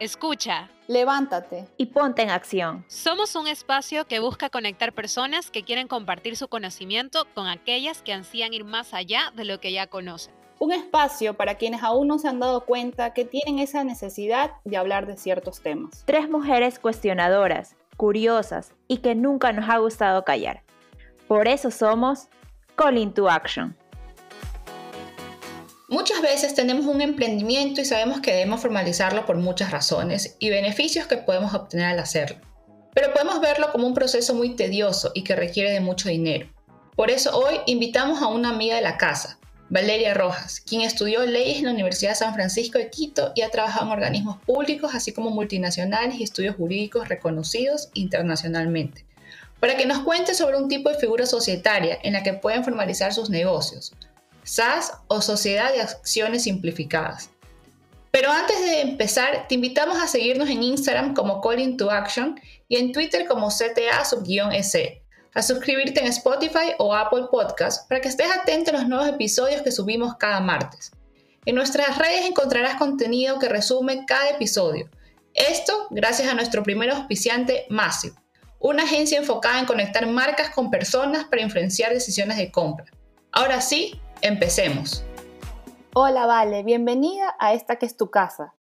Escucha. Levántate. Y ponte en acción. Somos un espacio que busca conectar personas que quieren compartir su conocimiento con aquellas que ansían ir más allá de lo que ya conocen. Un espacio para quienes aún no se han dado cuenta que tienen esa necesidad de hablar de ciertos temas. Tres mujeres cuestionadoras, curiosas y que nunca nos ha gustado callar. Por eso somos Calling to Action. Muchas veces tenemos un emprendimiento y sabemos que debemos formalizarlo por muchas razones y beneficios que podemos obtener al hacerlo. Pero podemos verlo como un proceso muy tedioso y que requiere de mucho dinero. Por eso hoy invitamos a una amiga de la casa, Valeria Rojas, quien estudió leyes en la Universidad de San Francisco de Quito y ha trabajado en organismos públicos, así como multinacionales y estudios jurídicos reconocidos internacionalmente, para que nos cuente sobre un tipo de figura societaria en la que pueden formalizar sus negocios, SAS o Sociedad de Acciones Simplificadas. Pero antes de empezar, te invitamos a seguirnos en Instagram como Calling to Action y en Twitter como CTA-S, a suscribirte en Spotify o Apple Podcast para que estés atento a los nuevos episodios que subimos cada martes. En nuestras redes encontrarás contenido que resume cada episodio. Esto gracias a nuestro primer auspiciante Massive, una agencia enfocada en conectar marcas con personas para influenciar decisiones de compra. Ahora sí, Empecemos. Hola, Vale, bienvenida a esta que es tu casa.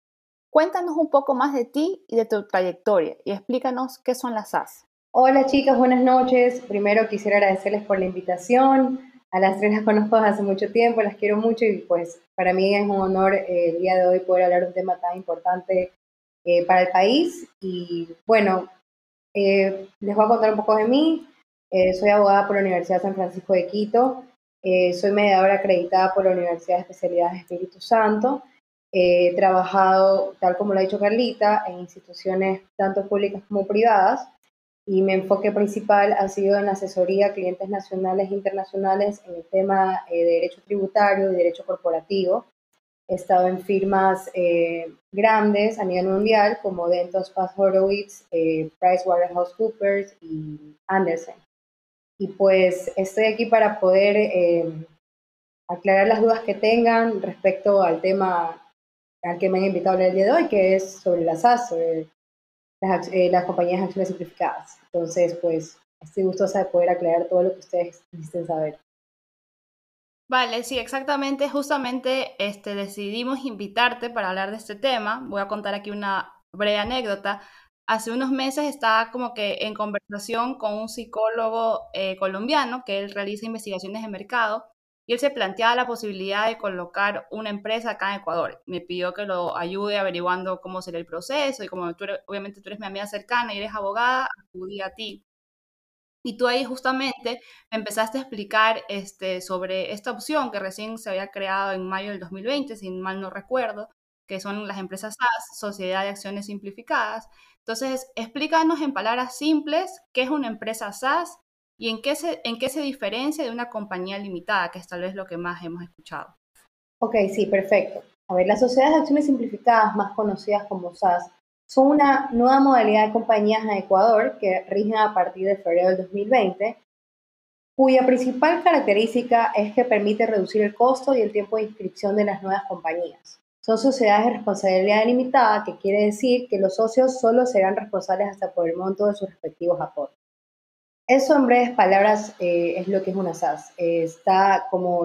Cuéntanos un poco más de ti y de tu trayectoria y explícanos qué son las SAS. Hola chicas, buenas noches. Primero quisiera agradecerles por la invitación. A las tres las conozco desde hace mucho tiempo, las quiero mucho y pues para mí es un honor eh, el día de hoy poder hablar de un tema tan importante eh, para el país. Y bueno, eh, les voy a contar un poco de mí. soy abogada por la Universidad de San Francisco de Quito. Eh, soy mediadora acreditada por la Universidad de Especialidades Espíritu Santo. he trabajado, tal como lo ha dicho Carlita, en instituciones tanto públicas como privadas y mi enfoque principal ha sido en asesoría a clientes nacionales e internacionales en el tema eh, de derecho tributario y derecho corporativo. He estado en firmas eh, grandes a nivel mundial como Dentos, Pass Horowitz, PricewaterhouseCoopers y Anderson. Y pues estoy aquí para poder eh, aclarar las dudas que tengan respecto al tema al que me han invitado el día de hoy, que es sobre las SAS, sobre las, eh, las compañías de acciones simplificadas. Entonces, pues estoy gustosa de poder aclarar todo lo que ustedes necesiten saber. Vale, sí, exactamente. Justamente este, decidimos invitarte para hablar de este tema. Voy a contar aquí una breve anécdota hace unos meses estaba como que en conversación con un psicólogo eh, colombiano que él realiza investigaciones de mercado y él se planteaba la posibilidad de colocar una empresa acá en Ecuador. Me pidió que lo ayude averiguando cómo sería el proceso y como tú obviamente tú eres mi amiga cercana y eres abogada, acudí a ti. Y tú ahí justamente me empezaste a explicar este, sobre esta opción que recién se había creado en mayo del 2020, si mal no recuerdo, que son las empresas SAS, Sociedad de Acciones Simplificadas, entonces, explícanos en palabras simples qué es una empresa SaaS y en qué se, en qué se diferencia de una compañía limitada, que es tal vez lo que más hemos escuchado. Ok, sí, perfecto. A ver, las sociedades de acciones simplificadas, más conocidas como SaaS, son una nueva modalidad de compañías en Ecuador que rigen a partir de febrero del 2020, cuya principal característica es que permite reducir el costo y el tiempo de inscripción de las nuevas compañías. Son sociedades de responsabilidad limitada, que quiere decir que los socios solo serán responsables hasta por el monto de sus respectivos aportes. Eso en breves palabras eh, es lo que es una SAS. está como,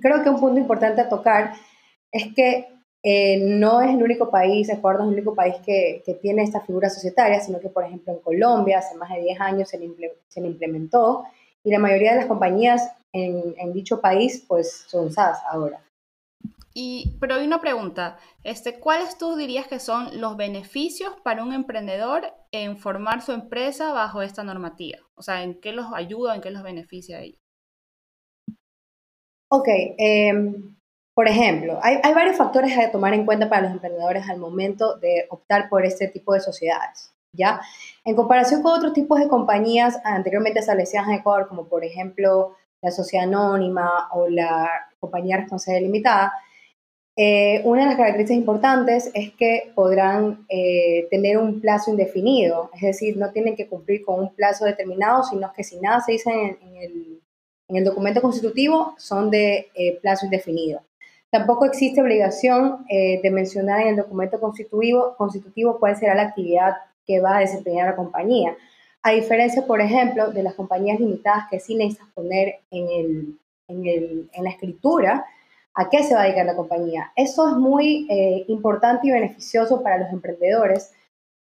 creo que un punto importante a tocar es que eh, no es el único país, Ecuador no es el único país que, tiene esta figura societaria, sino que por ejemplo en Colombia hace más de 10 años se le, implementó y la mayoría de las compañías en, en dicho país pues son SAS ahora. Pero hay una pregunta, este, ¿cuáles tú dirías que son los beneficios para un emprendedor en formar su empresa bajo esta normativa? O sea, ¿en qué los ayuda, en qué los beneficia a ellos? Ok, em, por ejemplo, hay, hay, varios factores a tomar en cuenta para los emprendedores al momento de optar por este tipo de sociedades, ¿ya? En comparación con otros tipos de compañías anteriormente establecidas en Ecuador, como por ejemplo la sociedad anónima o la compañía responsable limitada, eh, una de las características importantes es que podrán eh, tener un plazo indefinido, es decir, no tienen que cumplir con un plazo determinado, sino que si nada se dice en, el, documento constitutivo, son de eh, plazo indefinido. Tampoco existe obligación eh, de mencionar en el documento constitutivo, constitutivo cuál será la actividad que va a desempeñar la compañía. A diferencia, por ejemplo, de las compañías limitadas que sí necesitas poner en, el, en, el, en la escritura a qué se va a dedicar la compañía. Eso es muy eh, importante y beneficioso para los emprendedores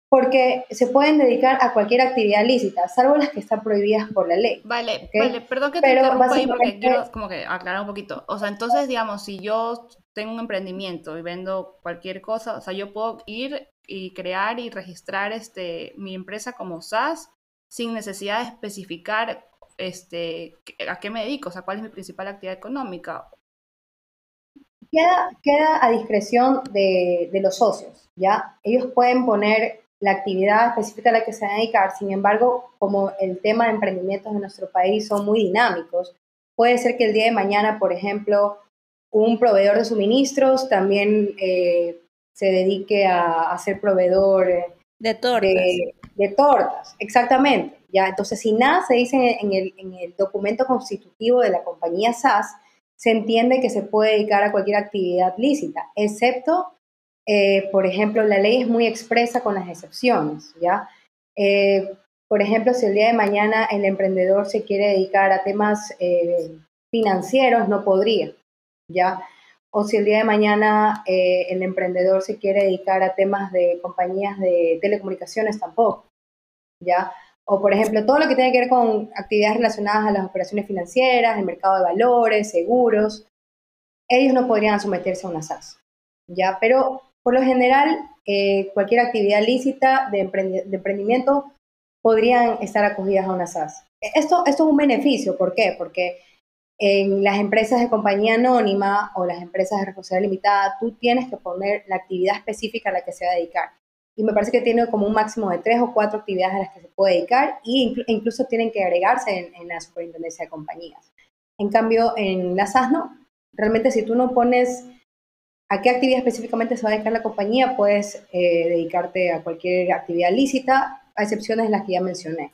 porque se pueden dedicar a cualquier actividad lícita, salvo las que están prohibidas por la ley. Vale, vale, perdón que te interrumpa ahí porque quiero como que aclarar un poquito. O sea, entonces, digamos, si yo tengo un emprendimiento y vendo cualquier cosa, o sea, yo puedo ir y crear y registrar este mi empresa como SaaS sin necesidad de especificar este a qué me dedico, o sea, cuál es mi principal actividad económica. Queda, queda a discreción de, de los socios, ¿ya? Ellos pueden poner la actividad específica a la que se van a dedicar. Sin embargo, como el tema de emprendimientos en nuestro país son muy dinámicos, puede ser que el día de mañana, por ejemplo, un proveedor de suministros también eh, se dedique a, ser proveedor eh, de tortas. De, tortas, exactamente. ¿ya? Entonces, si nada se dice en el, en el documento constitutivo de la compañía SAS, se entiende que se puede dedicar a cualquier actividad lícita, excepto eh, por ejemplo, la ley es muy expresa con las excepciones, ¿ya? Eh, por ejemplo, si el día de mañana el emprendedor se quiere dedicar a temas eh, financieros, no podría, ¿ya? O si el día de mañana el emprendedor se quiere dedicar a temas de compañías de telecomunicaciones, tampoco, ¿ya? O, por ejemplo, todo lo que tiene que ver con actividades relacionadas a las operaciones financieras, el mercado de valores, seguros, ellos no podrían someterse a una SAS, ¿ya? Pero por lo general, eh, cualquier actividad lícita de, emprendimiento podrían estar acogidas a una SAS. Esto, esto es un beneficio, ¿por qué? Porque en las empresas de compañía anónima o las empresas de responsabilidad limitada, tú tienes que poner la actividad específica a la que se va a dedicar. Y me parece que tiene como un máximo de tres o cuatro actividades a las que se puede dedicar e incluso tienen que agregarse en, la superintendencia de compañías. En cambio, en la SAS. Realmente si tú no pones a qué actividad específicamente se va a dedicar la compañía, puedes eh, dedicarte a cualquier actividad lícita, a excepciones de las que ya mencioné.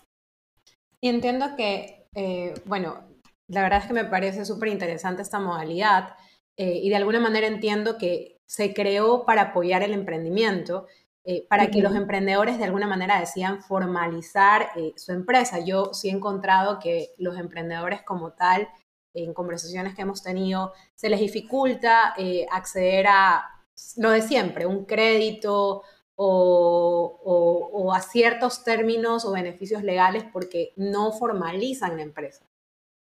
Y entiendo que, eh, bueno, la verdad es que me parece súper interesante esta modalidad eh, y de alguna manera entiendo que se creó para apoyar el emprendimiento, para que los emprendedores de alguna manera decidan formalizar su empresa. Yo sí he encontrado que los emprendedores como tal en conversaciones que hemos tenido, se les dificulta eh, acceder a lo de siempre, un crédito o, a ciertos términos o beneficios legales porque no formalizan la empresa.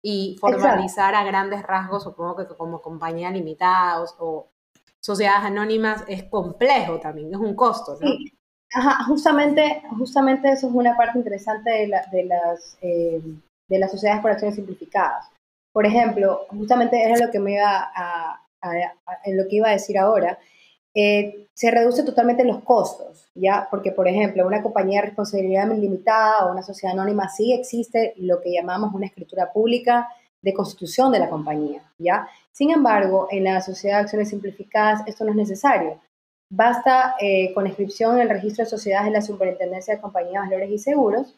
Y formalizar a grandes rasgos, supongo que como compañía limitada o, sociedades anónimas es complejo también, es un costo, ¿no? Ajá, justamente, justamente eso es una parte interesante de, de las, eh, de las sociedades por acciones simplificadas. Por ejemplo, justamente era lo que me iba a, en lo que iba a decir ahora. Eh, se reduce totalmente los costos, ¿ya? Porque, por ejemplo, una compañía de responsabilidad limitada o una sociedad anónima sí existe lo que llamamos una escritura pública de constitución de la compañía, ¿ya? Sin embargo, en la sociedad de acciones simplificadas esto no es necesario. Basta eh, con inscripción en el registro de sociedades de la Superintendencia de Compañías, Valores y Seguros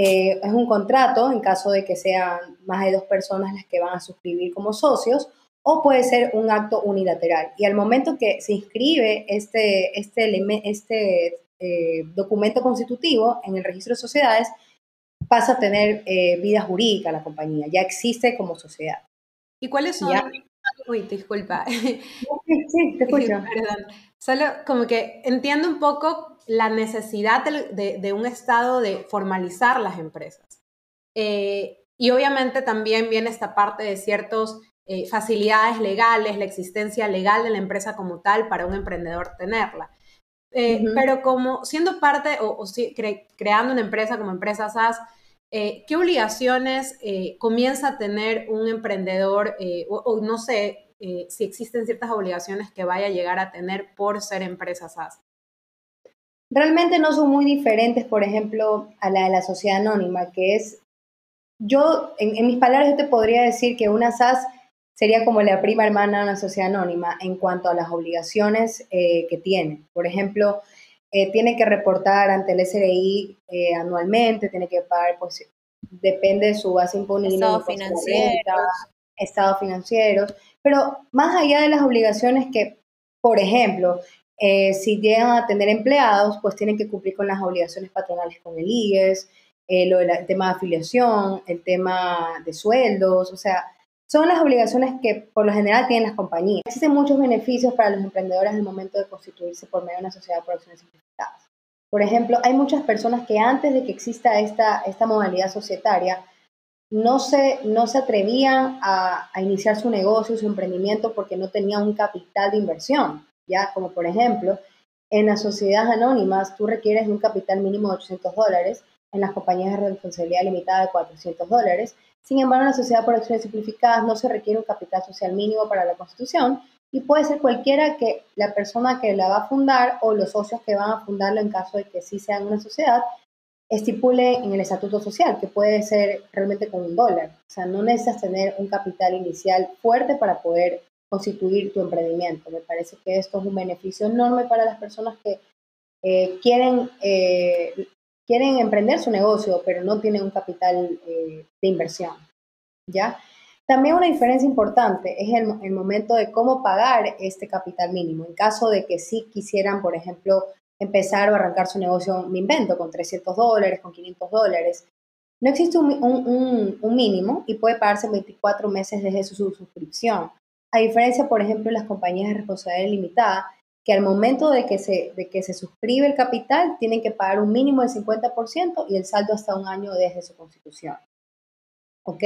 eh, es un contrato en caso de que sean más de dos personas las que van a suscribir como socios o puede ser un acto unilateral. Y al momento que se inscribe este, este, este eh, documento constitutivo en el registro de sociedades, pasa a tener eh, vida jurídica la compañía, ya existe como sociedad. ¿Y cuáles son? Uy, disculpa. Sí, te escucho. Perdón. Solo como que entiendo un poco la necesidad de, un Estado de formalizar las empresas. Eh, y obviamente también viene esta parte de ciertas eh, facilidades legales, la existencia legal de la empresa como tal para un emprendedor tenerla. Eh, pero como siendo parte o, creando una empresa como empresa SAS, ¿qué obligaciones comienza a tener un emprendedor o, no sé si existen ciertas obligaciones que vaya a llegar a tener por ser empresa SAS? realmente no son muy diferentes, por ejemplo, a la de la sociedad anónima, que es, yo, en, mis palabras, yo te podría decir que una SAS sería como la prima hermana de una sociedad anónima en cuanto a las obligaciones eh, que tiene. Por ejemplo, eh, tiene que reportar ante el SRI eh, anualmente, tiene que pagar, pues, depende de su base imponible. Estado financiero. Estados financieros. Pero más allá de las obligaciones que, por ejemplo, eh, si llegan a tener empleados, pues tienen que cumplir con las obligaciones patronales con el IES, eh, lo del tema de afiliación, el tema de sueldos, o sea, son las obligaciones que por lo general tienen las compañías. Existen muchos beneficios para los emprendedores en el momento de constituirse por medio de una sociedad por acciones simplificadas. Por ejemplo, hay muchas personas que antes de que exista esta, esta modalidad societaria, no se, no se atrevían a, a iniciar su negocio, su emprendimiento, porque no tenían un capital de inversión. Ya, como por ejemplo, en las sociedades anónimas tú requieres un capital mínimo de 800 dólares, en las compañías de responsabilidad limitada de 400 dólares. Sin embargo, en la sociedad por acciones simplificadas no se requiere un capital social mínimo para la constitución y puede ser cualquiera que la persona que la va a fundar o los socios que van a fundarlo en caso de que sí sean una sociedad estipule en el estatuto social, que puede ser realmente con un dólar. O sea, no necesitas tener un capital inicial fuerte para poder constituir tu emprendimiento. Me parece que esto es un beneficio enorme para las personas que eh, quieren, eh, quieren emprender su negocio, pero no tienen un capital eh, de inversión. ¿ya? También una diferencia importante es el, momento de cómo pagar este capital mínimo. En caso de que sí quisieran, por ejemplo, empezar o arrancar su negocio, me invento, con 300 dólares, con 500 dólares, no existe un, mínimo y puede pagarse 24 meses desde su suscripción. A diferencia, por ejemplo, de las compañías de responsabilidad limitada, que al momento de que, se, de que se suscribe el capital, tienen que pagar un mínimo del 50% y el saldo hasta un año desde su constitución. ¿Ok?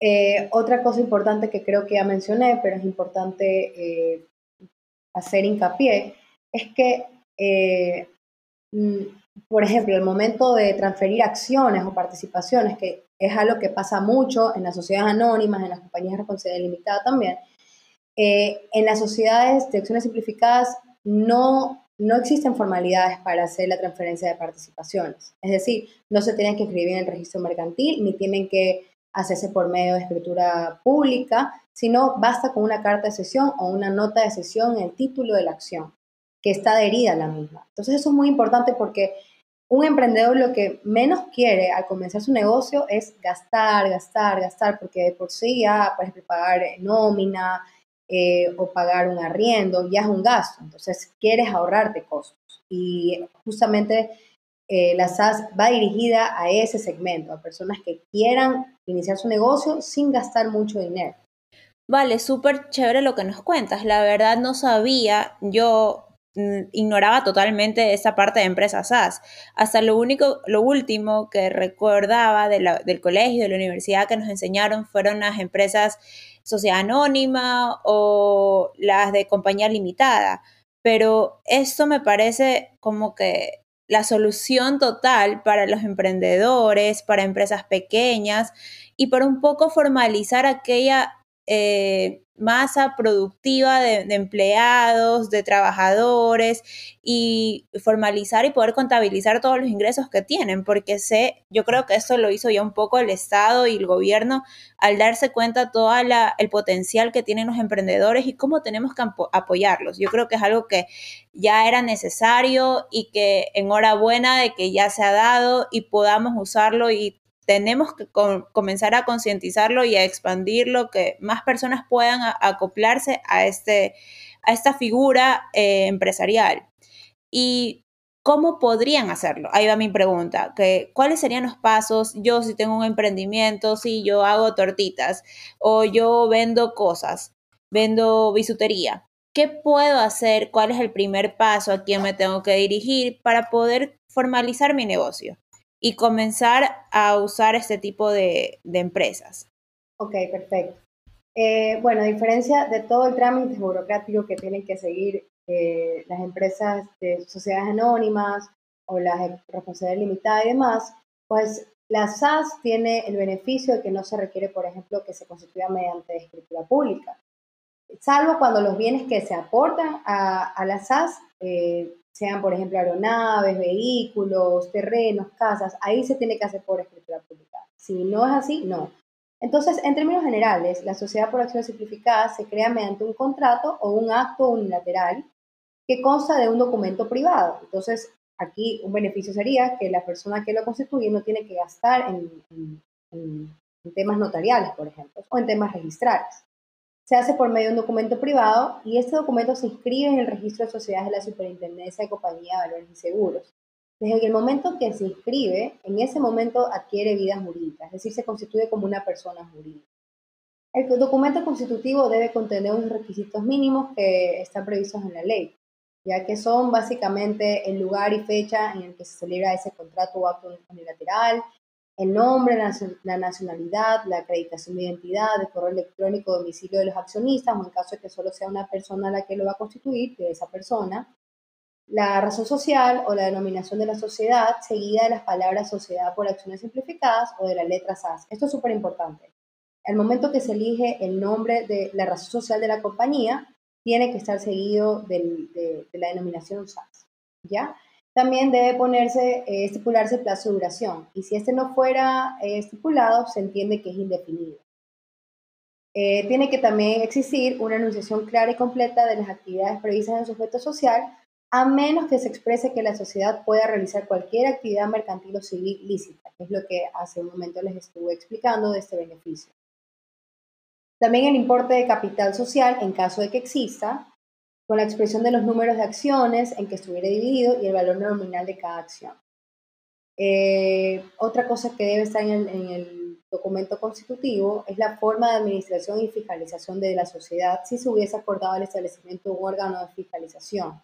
Eh, otra cosa importante que creo que ya mencioné, pero es importante eh, hacer hincapié, es que, eh, mm, por ejemplo, el momento de transferir acciones o participaciones, que es algo que pasa mucho en las sociedades anónimas, en las compañías de responsabilidad limitada también, eh, en las sociedades de acciones simplificadas no, no existen formalidades para hacer la transferencia de participaciones. Es decir, no se tienen que escribir en el registro mercantil ni tienen que hacerse por medio de escritura pública, sino basta con una carta de sesión o una nota de sesión en el título de la acción, que está adherida a la misma. Entonces eso es muy importante porque un emprendedor lo que menos quiere al comenzar su negocio es gastar, gastar, gastar, porque de por sí ya, por ejemplo, pagar nómina, eh, o pagar un arriendo, ya es un gasto. Entonces, quieres ahorrarte costos. Y justamente eh, la SAS va dirigida a ese segmento, a personas que quieran iniciar su negocio sin gastar mucho dinero. Vale, súper chévere lo que nos cuentas. La verdad no sabía, yo mm, ignoraba totalmente esa parte de empresas SaaS. Hasta lo único, lo último que recordaba del colegio, de la universidad que nos enseñaron fueron las empresas sociedad anónima o las de compañía limitada. Pero esto me parece como que la solución total para los emprendedores, para empresas pequeñas y para un poco formalizar aquella eh, masa productiva de, empleados, de trabajadores y formalizar y poder contabilizar todos los ingresos que tienen, porque sé, yo creo que eso lo hizo ya un poco el Estado y el gobierno al darse cuenta todo el potencial que tienen los emprendedores y cómo tenemos que apoyarlos. Yo creo que es algo que ya era necesario y que enhorabuena de que ya se ha dado y podamos usarlo y tenemos que comenzar a concientizarlo y a expandirlo, que más personas puedan acoplarse a, este, a esta figura eh, empresarial. ¿Y cómo podrían hacerlo? Ahí va mi pregunta, que, ¿cuáles serían los pasos? Yo si tengo un emprendimiento, si yo hago tortitas o yo vendo cosas, vendo bisutería. ¿Qué puedo hacer? ¿Cuál es el primer paso? ¿A quién me tengo que dirigir para poder formalizar mi negocio? Y comenzar a usar este tipo de, empresas. Ok, perfecto. Eh, bueno, a diferencia de todo el trámite burocrático que tienen que seguir eh, las empresas de sociedades anónimas o las responsabilidad limitada y demás, pues la SAS tiene el beneficio de que no se requiere, por ejemplo, que se constituya mediante escritura pública, salvo cuando los bienes que se aportan a, a la SAS eh, sean, por ejemplo, aeronaves, vehículos, terrenos, casas, ahí se tiene que hacer por escritura pública. Si no es así, no. Entonces, en términos generales, la sociedad por acción simplificada se crea mediante un contrato o un acto unilateral que consta de un documento privado. Entonces, aquí un beneficio sería que la persona que lo constituye no tiene que gastar en, temas notariales, por ejemplo, o en temas registrales. Se hace por medio de un documento privado y este documento se inscribe en el registro de sociedades de la Superintendencia de Compañía de Valores y Seguros. Desde el momento que se inscribe, en ese momento adquiere vida jurídica, es decir, se constituye como una persona jurídica. El documento constitutivo debe contener unos requisitos mínimos que están previstos en la ley, ya que son básicamente el lugar y fecha en el que se celebra ese contrato o acto unilateral, el nombre, la nacionalidad, la acreditación de identidad, el correo electrónico, domicilio de los accionistas, o en caso de que solo sea una persona la que lo va a constituir, que esa persona, la razón social o la denominación de la sociedad, seguida de las palabras sociedad por acciones simplificadas o de la letra SAS. Esto es súper importante. Al momento que se elige el nombre de la razón social de la compañía, tiene que estar seguido de, la denominación SAS. ¿Ya? También debe ponerse, eh, estipularse plazo de duración. Y si este no fuera eh, estipulado, se entiende que es indefinido. Eh, tiene que también existir una enunciación clara y completa de las actividades previstas en su sujeto social, a menos que se exprese que la sociedad pueda realizar cualquier actividad mercantil o civil lícita, que es lo que hace un momento les estuve explicando de este beneficio. También el importe de capital social, en caso de que exista, con la expresión de los números de acciones en que estuviera dividido y el valor nominal de cada acción. Eh, otra cosa que debe estar en el, documento constitutivo es la forma de administración y fiscalización de la sociedad si se hubiese acordado el establecimiento de un órgano de fiscalización.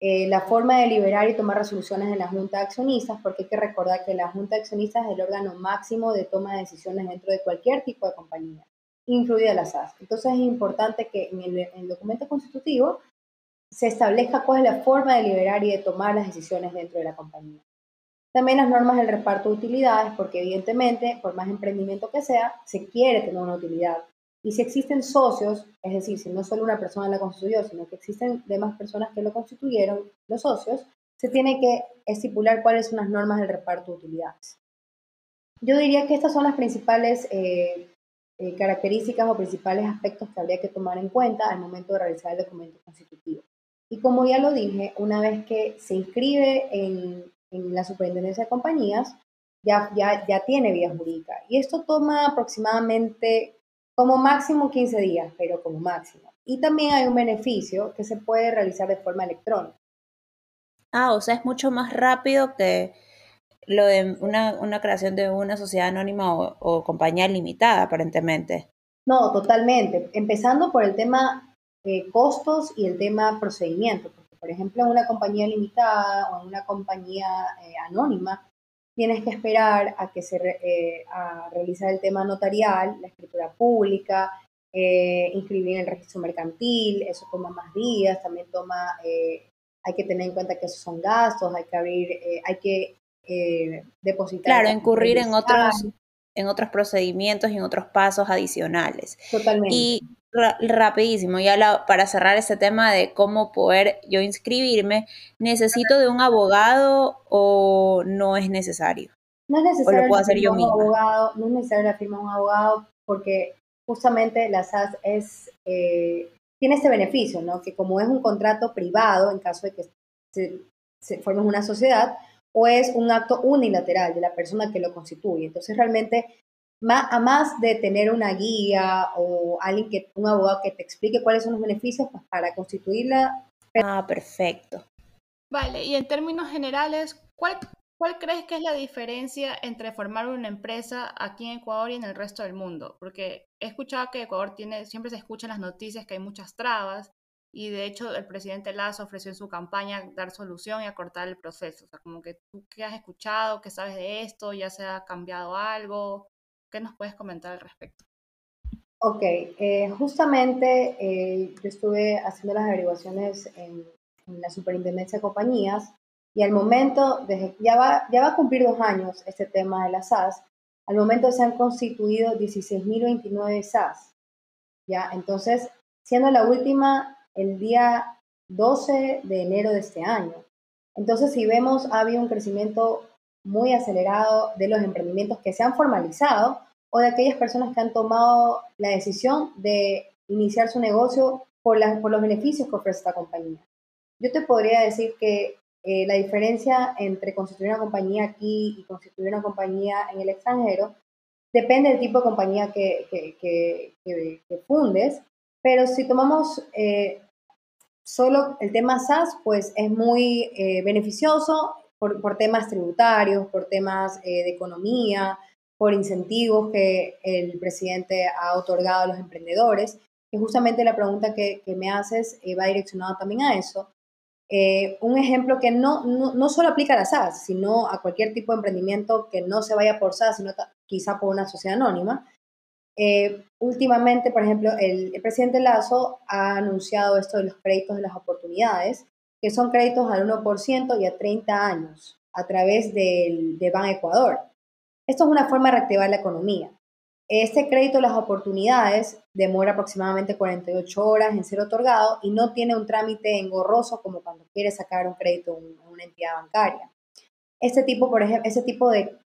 Eh, la forma de liberar y tomar resoluciones en la Junta de Accionistas, porque hay que recordar que la Junta de Accionistas es el órgano máximo de toma de decisiones dentro de cualquier tipo de compañía incluida la SAS. Entonces es importante que en el, documento constitutivo se establezca cuál es la forma de liberar y de tomar las decisiones dentro de la compañía. También las normas del reparto de utilidades, porque evidentemente, por más emprendimiento que sea, se quiere tener una utilidad. Y si existen socios, es decir, si no solo una persona la constituyó, sino que existen demás personas que lo constituyeron, los socios, se tiene que estipular cuáles son las normas del reparto de utilidades. Yo diría que estas son las principales eh, eh, características o principales aspectos que habría que tomar en cuenta al momento de realizar el documento constitutivo. Y como ya lo dije, una vez que se inscribe en, en la superintendencia de compañías, ya, ya, ya tiene vía jurídica. Y esto toma aproximadamente como máximo 15 días, pero como máximo. Y también hay un beneficio que se puede realizar de forma electrónica. Ah, o sea, es mucho más rápido que, lo de una, creación de una sociedad anónima o, compañía limitada, aparentemente. No, totalmente. Empezando por el tema costos y el tema procedimiento. Porque, por ejemplo, en una compañía limitada o en una compañía eh, anónima, tienes que esperar a que se eh, a realizar el tema notarial, la escritura pública, eh, inscribir en el registro mercantil, eso toma más días, también toma, hay que tener en cuenta que esos son gastos, hay que abrir, hay que eh, depositar. Claro, incurrir en otros, en otros procedimientos y en otros pasos adicionales. Totalmente. Y rapidísimo, ya para cerrar ese tema de cómo poder yo inscribirme, ¿necesito de un abogado o no es necesario? No es necesario. lo puedo hacer yo misma. Abogado, no es necesario la firma de un abogado porque justamente la SAS es, eh, tiene este beneficio, ¿no? Que como es un contrato privado, en caso de que se, se forme una sociedad, o es un acto unilateral de la persona que lo constituye. Entonces, realmente, a más de tener una guía o alguien que, un abogado que te explique cuáles son los beneficios, pues para constituirla. Ah, perfecto. Vale, y en términos generales, ¿cuál, ¿cuál crees que es la diferencia entre formar una empresa aquí en Ecuador y en el resto del mundo? Porque he escuchado que Ecuador tiene, siempre se escuchan las noticias que hay muchas trabas, y de hecho el presidente Lazo ofreció en su campaña dar solución y acortar el proceso. O sea, como que tú qué has escuchado, qué sabes de esto, ya se ha cambiado algo, ¿qué nos puedes comentar al respecto? Ok, eh, justamente eh, yo estuve haciendo las averiguaciones en, la superintendencia de compañías y al momento, desde, ya, va, ya va a cumplir dos años este tema de las SAS, al momento se han constituido 16.029 SAS. ¿ya? Entonces, siendo la última el día 12 de enero de este año. Entonces, si vemos, ha habido un crecimiento muy acelerado de los emprendimientos que se han formalizado o de aquellas personas que han tomado la decisión de iniciar su negocio por, por los beneficios que ofrece esta compañía. Yo te podría decir que eh, la diferencia entre constituir una compañía aquí y constituir una compañía en el extranjero depende del tipo de compañía que, que, fundes, pero si tomamos eh, solo el tema SaaS, pues es muy eh, beneficioso por, temas tributarios, por temas eh, de economía, por incentivos que el presidente ha otorgado a los emprendedores, que justamente la pregunta que, me haces va direccionada también a eso. un ejemplo que no, no, no, solo aplica a la SaaS, sino a cualquier tipo de emprendimiento que no se vaya por SaaS, sino quizá por una sociedad anónima, eh, últimamente, por ejemplo, el, presidente Lazo ha anunciado esto de los créditos de las oportunidades, que son créditos al 1% y a 30 años a través del, de Ban Ecuador. Esto es una forma de reactivar la economía. Este crédito de las oportunidades demora aproximadamente 48 horas en ser otorgado y no tiene un trámite engorroso como cuando quiere sacar un crédito en una entidad bancaria. Este tipo, por ejemplo, ese tipo de,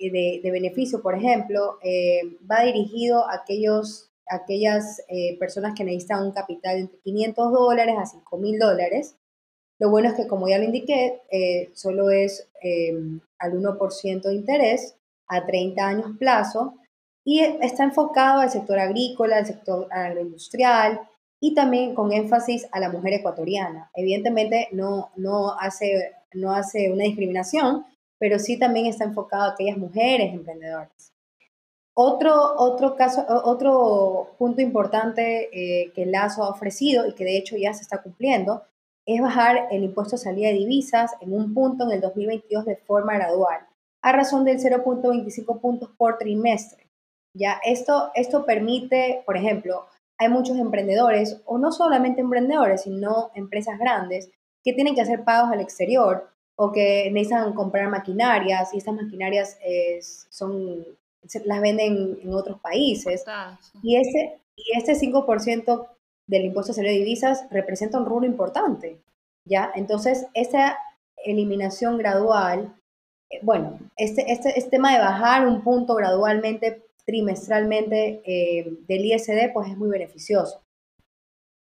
beneficio, por ejemplo, eh, va dirigido a aquellos, aquellas eh, personas que necesitan un capital entre 500 dólares a 5 mil dólares. Lo bueno es que, como ya lo indiqué, eh, solo es al 1% de interés a 30 años plazo y está enfocado al sector agrícola, al sector agroindustrial y también con énfasis a la mujer ecuatoriana. Evidentemente no, no, hace, no hace una discriminación, pero sí también está enfocado a aquellas mujeres emprendedoras. Otro, otro, caso, otro punto importante eh, que Lazo ha ofrecido y que de hecho ya se está cumpliendo es bajar el impuesto a salida de divisas en un punto en el 2022 de forma gradual, a razón del 0.25 puntos por trimestre. Ya esto, esto permite, por ejemplo, hay muchos emprendedores, o no solamente emprendedores, sino empresas grandes, que tienen que hacer pagos al exterior o que necesitan comprar maquinarias y estas maquinarias son, las venden en otros países. Y, ese, y este 5% del impuesto sobre divisas representa un rubro importante, ¿ya? Entonces, esa eliminación gradual, eh, bueno, este, este, este, tema de bajar un punto gradualmente, trimestralmente eh, del ISD, pues es muy beneficioso.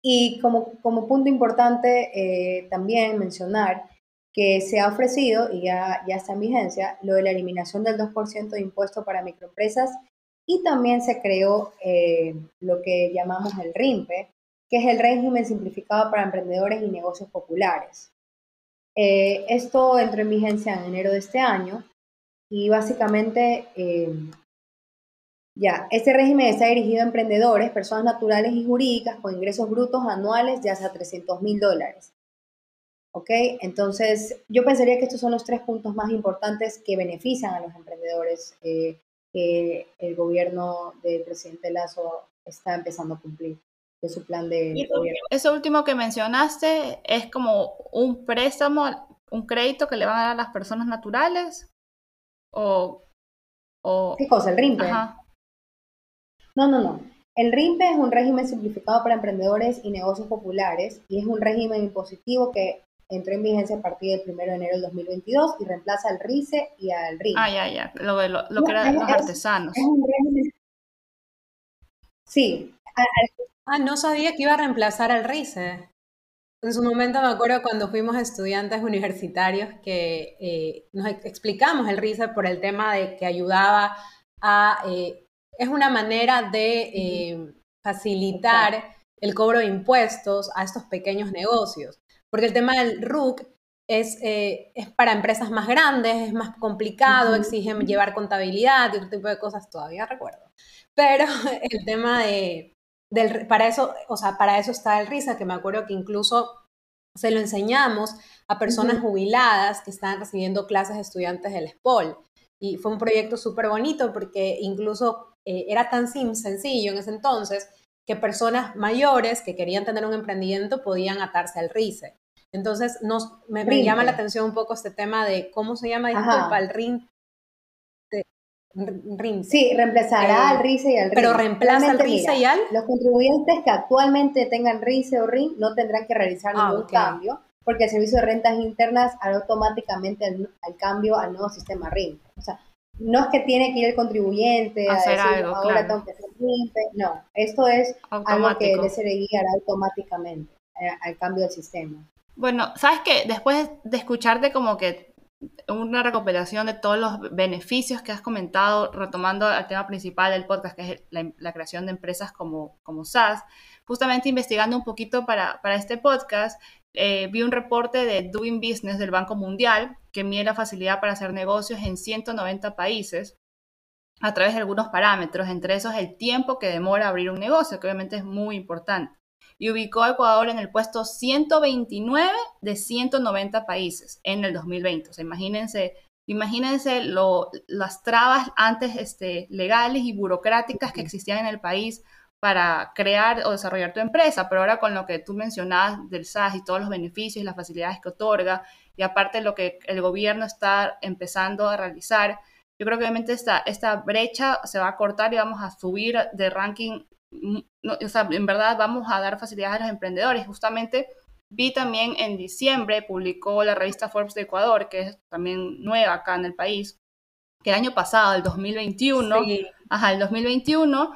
Y como, como punto importante eh, también mencionar que se ha ofrecido y ya, ya está en vigencia lo de la eliminación del 2% de impuesto para microempresas y también se creó eh, lo que llamamos el RIMPE, que es el régimen simplificado para emprendedores y negocios populares. Eh, esto entró en vigencia en enero de este año y básicamente eh, ya, este régimen está dirigido a emprendedores, personas naturales y jurídicas con ingresos brutos anuales de hasta 300 mil dólares ¿ok? Entonces, yo pensaría que estos son los tres puntos más importantes que benefician a los emprendedores eh, que el gobierno del presidente Lazo está empezando a cumplir de su plan de, gobierno. Eso último que mencionaste es como un préstamo, un crédito que le van a dar a las personas naturales o... o... ¿Qué cosa? ¿El RIMPE? No, no, no. El RIMPE es un régimen simplificado para emprendedores y negocios populares y es un régimen impositivo que entró en vigencia a partir del 1 de enero del 2022 y reemplaza al RICE y al RIN. Ah, ya, ya, lo, lo, lo que eran los artesanos. Sí. Ah, no sabía que iba a reemplazar al RICE. En su momento me acuerdo cuando fuimos estudiantes universitarios que eh, nos explicamos el RICE por el tema de que ayudaba a... Eh, es una manera de eh, facilitar el cobro de impuestos a estos pequeños negocios. Porque el tema del RUC es, eh, es para empresas más grandes, es más complicado, exigen llevar contabilidad y otro tipo de cosas, todavía recuerdo. Pero el tema de, del, para eso, o sea, para eso está el RISA, que me acuerdo que incluso se lo enseñamos a personas jubiladas que estaban recibiendo clases de estudiantes del SPOL. Y fue un proyecto súper bonito porque incluso eh, era tan sencillo en ese entonces que personas mayores que querían tener un emprendimiento podían atarse al RICE. Entonces, nos, me, llama la atención un poco este tema de cómo se llama, disculpa, el RIN. Sí, reemplazará eh, al RICE y al RIN. Pero reemplaza al RICE y al. Los contribuyentes que actualmente tengan RICE o RIN no tendrán que realizar ah, ningún cambio, porque el servicio de rentas internas hará automáticamente el, cambio al nuevo sistema RIN. O sea, no es que tiene que ir el contribuyente a hacer algo, ahora tengo que hacer no, esto es algo que el SRI hará automáticamente eh, al cambio del sistema. Bueno, sabes que después de escucharte como que una recopilación de todos los beneficios que has comentado, retomando el tema principal del podcast, que es la, creación de empresas como, como SAS. Justamente investigando un poquito para, para este podcast, eh, vi un reporte de Doing Business del Banco Mundial que mide la facilidad para hacer negocios en 190 países a través de algunos parámetros, entre esos el tiempo que demora abrir un negocio, que obviamente es muy importante y ubicó a Ecuador en el puesto 129 de 190 países en el 2020. O sea, imagínense, imagínense las trabas antes este, legales y burocráticas que existían en el país para crear o desarrollar tu empresa, pero ahora con lo que tú mencionabas del SAS y todos los beneficios y las facilidades que otorga, y aparte lo que el gobierno está empezando a realizar, yo creo que obviamente esta, esta brecha se va a cortar y vamos a subir de ranking o sea, en verdad vamos a dar facilidades a los emprendedores. Justamente vi también en diciembre, publicó la revista Forbes de Ecuador, que es también nueva acá en el país, que el año pasado, el 2021, ajá, el 2021,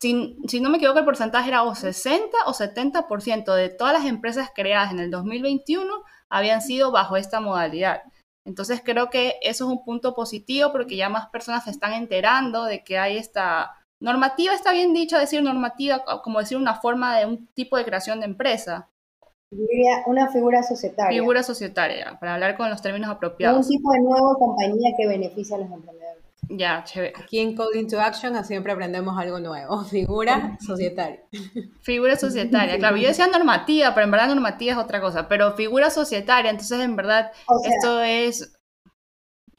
si, si, no me equivoco, el porcentaje era o 60 o 70% de todas las empresas creadas en el 2021 habían sido bajo esta modalidad. Entonces creo que eso es un punto positivo porque ya más personas se están enterando de que hay esta Normativa está bien dicho decir normativa como decir una forma de un tipo de creación de empresa. Diría una figura societaria. Figura societaria, para hablar con los términos apropiados. Un tipo de nueva compañía que beneficia a los emprendedores. Ya, chévere. Aquí en Coding to Action siempre aprendemos algo nuevo. Figura societaria. Figura societaria. Claro, yo decía normativa, pero en verdad normativa es otra cosa. Pero figura societaria, entonces en verdad esto es...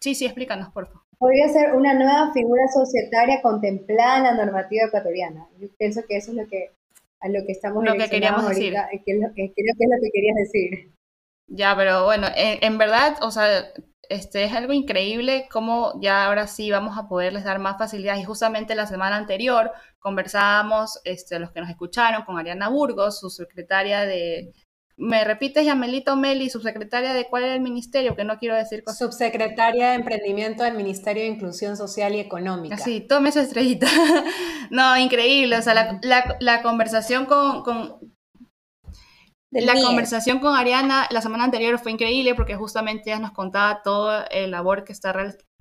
Sí, sí, explícanos, por favor podría ser una nueva figura societaria contemplada en la normativa ecuatoriana. Yo pienso que eso es lo que a lo que estamos lo que queríamos decir. Que creo que es lo que querías decir. Ya, pero bueno, en, verdad, o sea, este es algo increíble cómo ya ahora sí vamos a poderles dar más facilidades. Y justamente la semana anterior conversábamos, este, los que nos escucharon, con Ariana Burgos, su secretaria de, ¿Me repites, Yamelita Meli, subsecretaria de cuál era el ministerio? Que no quiero decir cosas. Subsecretaria de Emprendimiento del Ministerio de Inclusión Social y Económica. Sí, tome esa estrellita. no, increíble. O sea, la, conversación con, la conversación con Ariana la semana anterior fue increíble porque justamente ella nos contaba toda el labor que está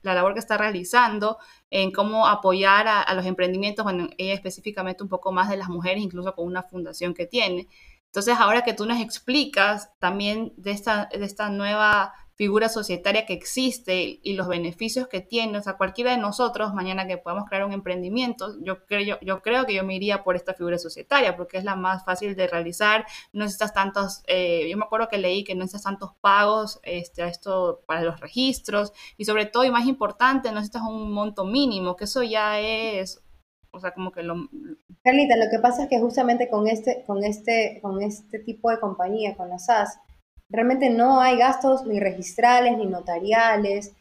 la labor que está realizando en cómo apoyar a, a, los emprendimientos, bueno, ella específicamente un poco más de las mujeres, incluso con una fundación que tiene. Entonces, ahora que tú nos explicas también de esta, de esta nueva figura societaria que existe y los beneficios que tiene, o sea, cualquiera de nosotros, mañana que podamos crear un emprendimiento, yo creo, yo, creo que yo me iría por esta figura societaria, porque es la más fácil de realizar, no necesitas tantos, eh, yo me acuerdo que leí que no necesitas tantos pagos este, a esto para los registros, y sobre todo, y más importante, no necesitas un monto mínimo, que eso ya es o sea, como que lo... Carlita, lo que pasa es que justamente con este, con este, con este tipo de compañía, con la SAS, realmente no hay gastos ni registrales ni notariales,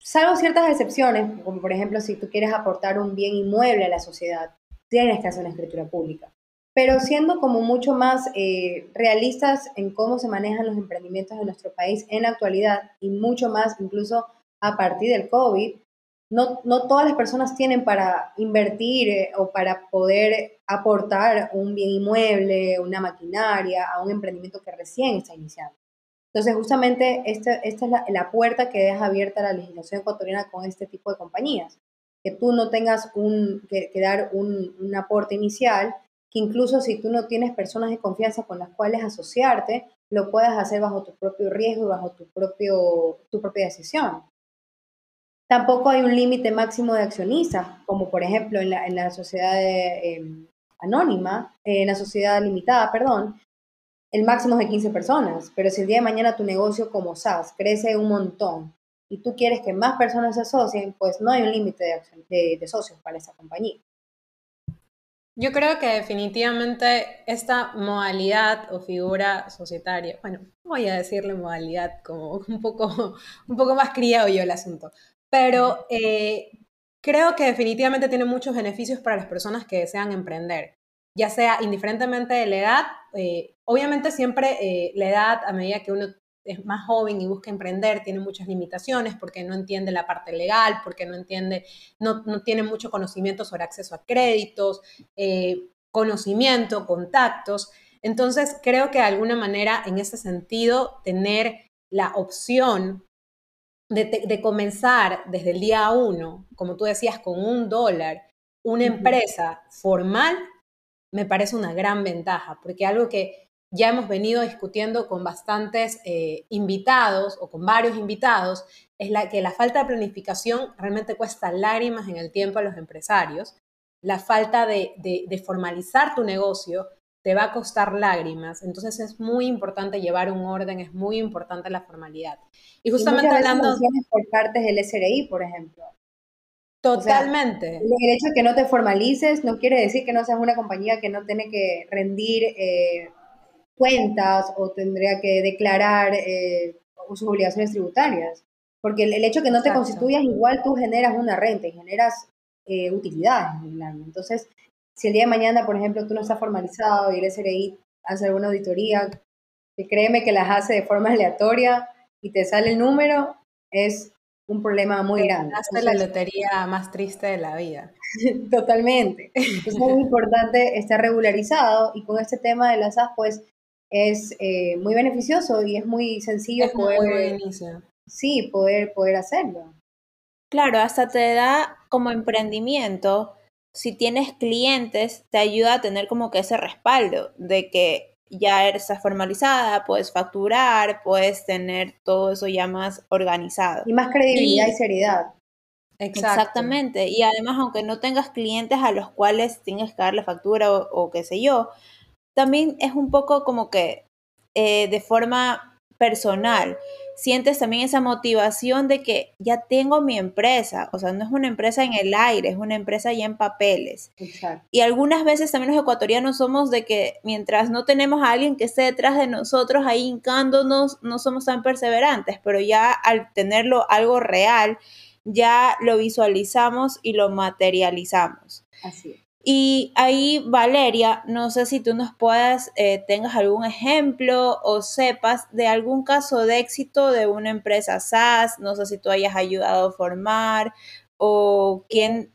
salvo ciertas excepciones, como por ejemplo si tú quieres aportar un bien inmueble a la sociedad, tienes que hacer una escritura pública. Pero siendo como mucho más eh, realistas en cómo se manejan los emprendimientos de nuestro país en la actualidad y mucho más incluso a partir del COVID, no, no todas las personas tienen para invertir eh, o para poder aportar un bien inmueble, una maquinaria a un emprendimiento que recién está iniciando. Entonces, justamente esta, esta es la, puerta que deja abierta la legislación ecuatoriana con este tipo de compañías. Que tú no tengas un, que, dar un, un, aporte inicial, que incluso si tú no tienes personas de confianza con las cuales asociarte, lo puedas hacer bajo tu propio riesgo y bajo tu, propio, tu propia decisión. Tampoco hay un límite máximo de accionistas, como por ejemplo en la, en la sociedad em, anónima, en la sociedad limitada, perdón, el máximo es de 15 personas. Pero si el día de mañana tu negocio como SaaS crece un montón y tú quieres que más personas se asocien, pues no hay un límite de, de socios para esa compañía. Yo creo que definitivamente esta modalidad o figura societaria, bueno, voy a decirle modalidad como un poco, un poco más criollo el asunto, pero eh, creo que definitivamente tiene muchos beneficios para las personas que desean emprender, ya sea indiferentemente de la edad, eh, obviamente siempre eh, la edad a medida que uno es más joven y busca emprender, tiene muchas limitaciones porque no entiende la parte legal, porque no entiende, no, no tiene mucho conocimiento sobre acceso a créditos, conocimiento, contactos. Entonces, creo que de alguna manera, en ese sentido, tener la opción de, comenzar desde el día uno, como tú decías, con un dólar, una empresa formal, me parece una gran ventaja, porque algo que ya hemos venido discutiendo con bastantes eh, invitados o con varios invitados, es la, que la falta de planificación realmente cuesta lágrimas en el tiempo a los empresarios. La falta de, formalizar tu negocio te va a costar lágrimas. Entonces es muy importante llevar un orden, es muy importante la formalidad. Y justamente hablando... por partes del SRI, por ejemplo. Totalmente. el hecho de que no te formalices no quiere decir que no seas una compañía que no tiene que rendir eh, cuentas o tendría que declarar eh, sus obligaciones tributarias. Porque el, hecho de que no te constituyas, igual tú generas una renta y generas eh, utilidades en el año. Entonces, si el día de mañana, por ejemplo, tú no estás formalizado y el SRI hace alguna auditoría, que créeme que las hace de forma aleatoria y te sale el número, es un problema muy grande. Hace la lotería más triste de la vida. Totalmente. es muy importante estar regularizado y con este tema de las SAS, pues es eh, muy beneficioso y es muy sencillo poder, sí, poder, poder hacerlo. Claro, hasta te da como emprendimiento, si tienes clientes, te ayuda a tener como que ese respaldo de que ya eres formalizada, puedes facturar, puedes tener todo eso ya más organizado. Y más credibilidad y, seriedad. Exactamente. Y además, aunque no tengas clientes a los cuales tienes que darle factura o qué sé yo, también es un poco como que eh, de forma personal. Sientes también esa motivación de que ya tengo mi empresa, o sea, no es una empresa en el aire, es una empresa ya en papeles. Y algunas veces también los ecuatorianos somos de que mientras no tenemos a alguien que esté detrás de nosotros ahí hincándonos, no somos tan perseverantes, pero ya al tenerlo algo real, ya lo visualizamos y lo materializamos. Así es. Y ahí, Valeria, no sé si tú nos puedas, eh, tengas algún ejemplo o sepas de algún caso de éxito de una empresa SaaS, no sé si tú hayas ayudado a formar o quién,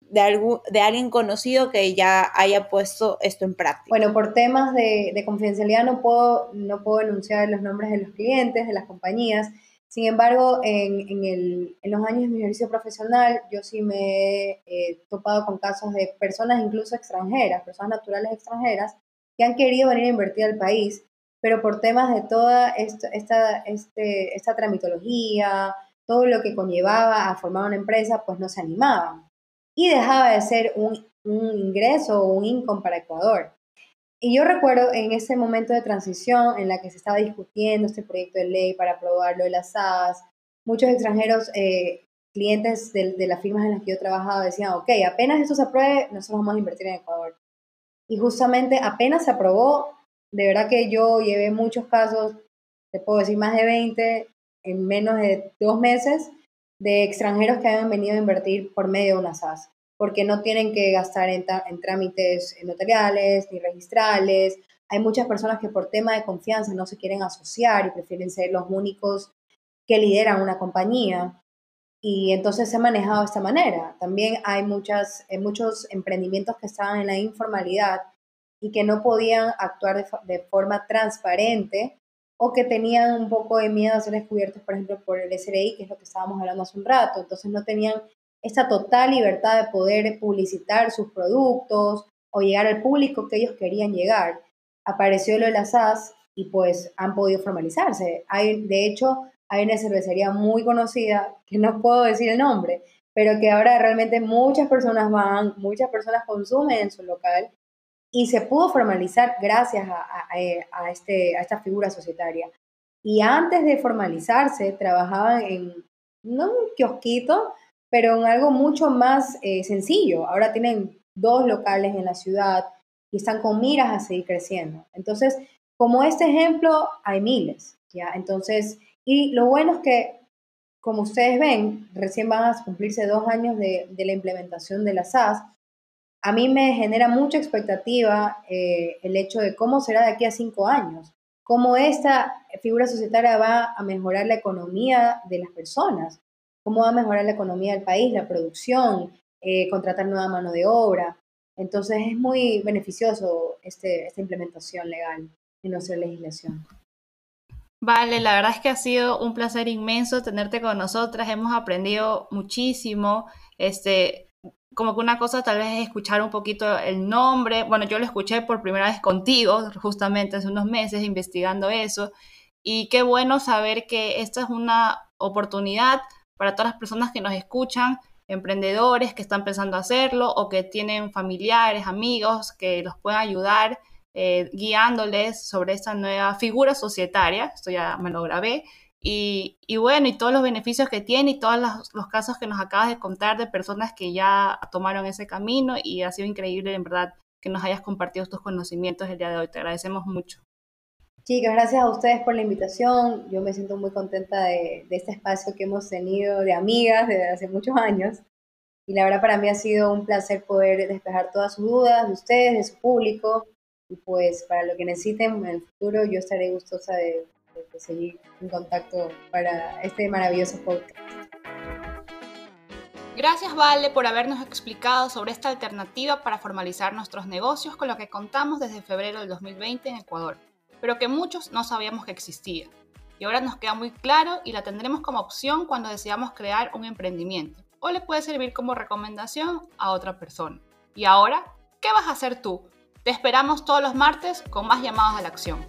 de, algún, de alguien conocido que ya haya puesto esto en práctica. Bueno, por temas de, de confidencialidad no puedo, no puedo enunciar los nombres de los clientes, de las compañías, sin embargo, en, los años de mi ejercicio profesional, yo sí me he eh, topado con casos de personas incluso extranjeras, personas naturales extranjeras, que han querido venir a invertir al país, pero por temas de toda esta, esta, este, esta tramitología, todo lo que conllevaba a formar una empresa, pues no se animaban. Y dejaba de ser un, un ingreso o un income para Ecuador. Y yo recuerdo en ese momento de transición en la que se estaba discutiendo este proyecto de ley para aprobarlo de las SAS, muchos extranjeros, eh, clientes de, de, las firmas en las que yo trabajaba, decían, ok, apenas esto se apruebe, nosotros vamos a invertir en Ecuador. Y justamente apenas se aprobó, de verdad que yo llevé muchos casos, te puedo decir más de 20, en menos de dos meses, de extranjeros que habían venido a invertir por medio de una SAS porque no tienen que gastar en, trámites notariales ni registrales. Hay muchas personas que por tema de confianza no se quieren asociar y prefieren ser los únicos que lideran una compañía. Y entonces se ha manejado de esta manera. También hay muchas, eh, muchos emprendimientos que estaban en la informalidad y que no podían actuar de, de, forma transparente o que tenían un poco de miedo a ser descubiertos, por ejemplo, por el SRI, que es lo que estábamos hablando hace un rato. Entonces no tenían esta total libertad de poder publicitar sus productos o llegar al público que ellos querían llegar. Apareció lo de las SAS y pues han podido formalizarse. Hay, de hecho, hay una cervecería muy conocida, que no puedo decir el nombre, pero que ahora realmente muchas personas van, muchas personas consumen en su local y se pudo formalizar gracias a, este, a esta figura societaria. Y antes de formalizarse, trabajaban en, no un kiosquito, pero en algo mucho más eh, sencillo. Ahora tienen dos locales en la ciudad y están con miras a seguir creciendo. Entonces, como este ejemplo, hay miles, ¿ya? Entonces, y lo bueno es que, como ustedes ven, recién van a cumplirse dos años de, la implementación de la SAS. A mí me genera mucha expectativa eh, el hecho de cómo será de aquí a cinco años, cómo esta figura societaria va a mejorar la economía de las personas, cómo va a mejorar la economía del país, la producción, eh, contratar nueva mano de obra. Entonces es muy beneficioso este, esta implementación legal en nuestra legislación. Vale, la verdad es que ha sido un placer inmenso tenerte con nosotras. Hemos aprendido muchísimo. Este, como que una cosa tal vez es escuchar un poquito el nombre. Bueno, yo lo escuché por primera vez contigo, justamente hace unos meses, investigando eso. Y qué bueno saber que esta es una oportunidad para todas las personas que nos escuchan, emprendedores que están pensando hacerlo o que tienen familiares, amigos que los puedan ayudar eh, guiándoles sobre esta nueva figura societaria, esto ya me lo grabé, y, bueno, y todos los beneficios que tiene y todos los, casos que nos acabas de contar de personas que ya tomaron ese camino y ha sido increíble en verdad que nos hayas compartido estos conocimientos el día de hoy. Te agradecemos mucho. Chicas, gracias a ustedes por la invitación. Yo me siento muy contenta de, de, este espacio que hemos tenido de amigas desde hace muchos años. Y la verdad para mí ha sido un placer poder despejar todas sus dudas de ustedes, de su público, y pues para lo que necesiten en el futuro, yo estaré gustosa de, seguir en contacto para este maravilloso podcast. Gracias Vale por habernos explicado sobre esta alternativa para formalizar nuestros negocios con lo que contamos desde febrero del 2020 en Ecuador, pero que muchos no sabíamos que existía. Y ahora nos queda muy claro y la tendremos como opción cuando decidamos crear un emprendimiento o le puede servir como recomendación a otra persona. Y ahora, ¿qué vas a hacer tú? Te esperamos todos los martes con más llamados a la acción.